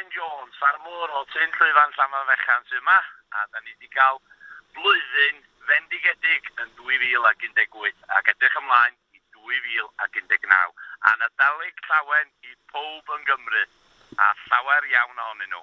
Gwyn Jones, ffarmwr o Tyn Llwyfan Llaman Fechan sy'n yma, a da ni wedi cael blwyddyn fendigedig yn 2018 ac edrych ymlaen i 2019. A nadolig llawen i pob yn Gymru, a llawer iawn ohonyn nhw.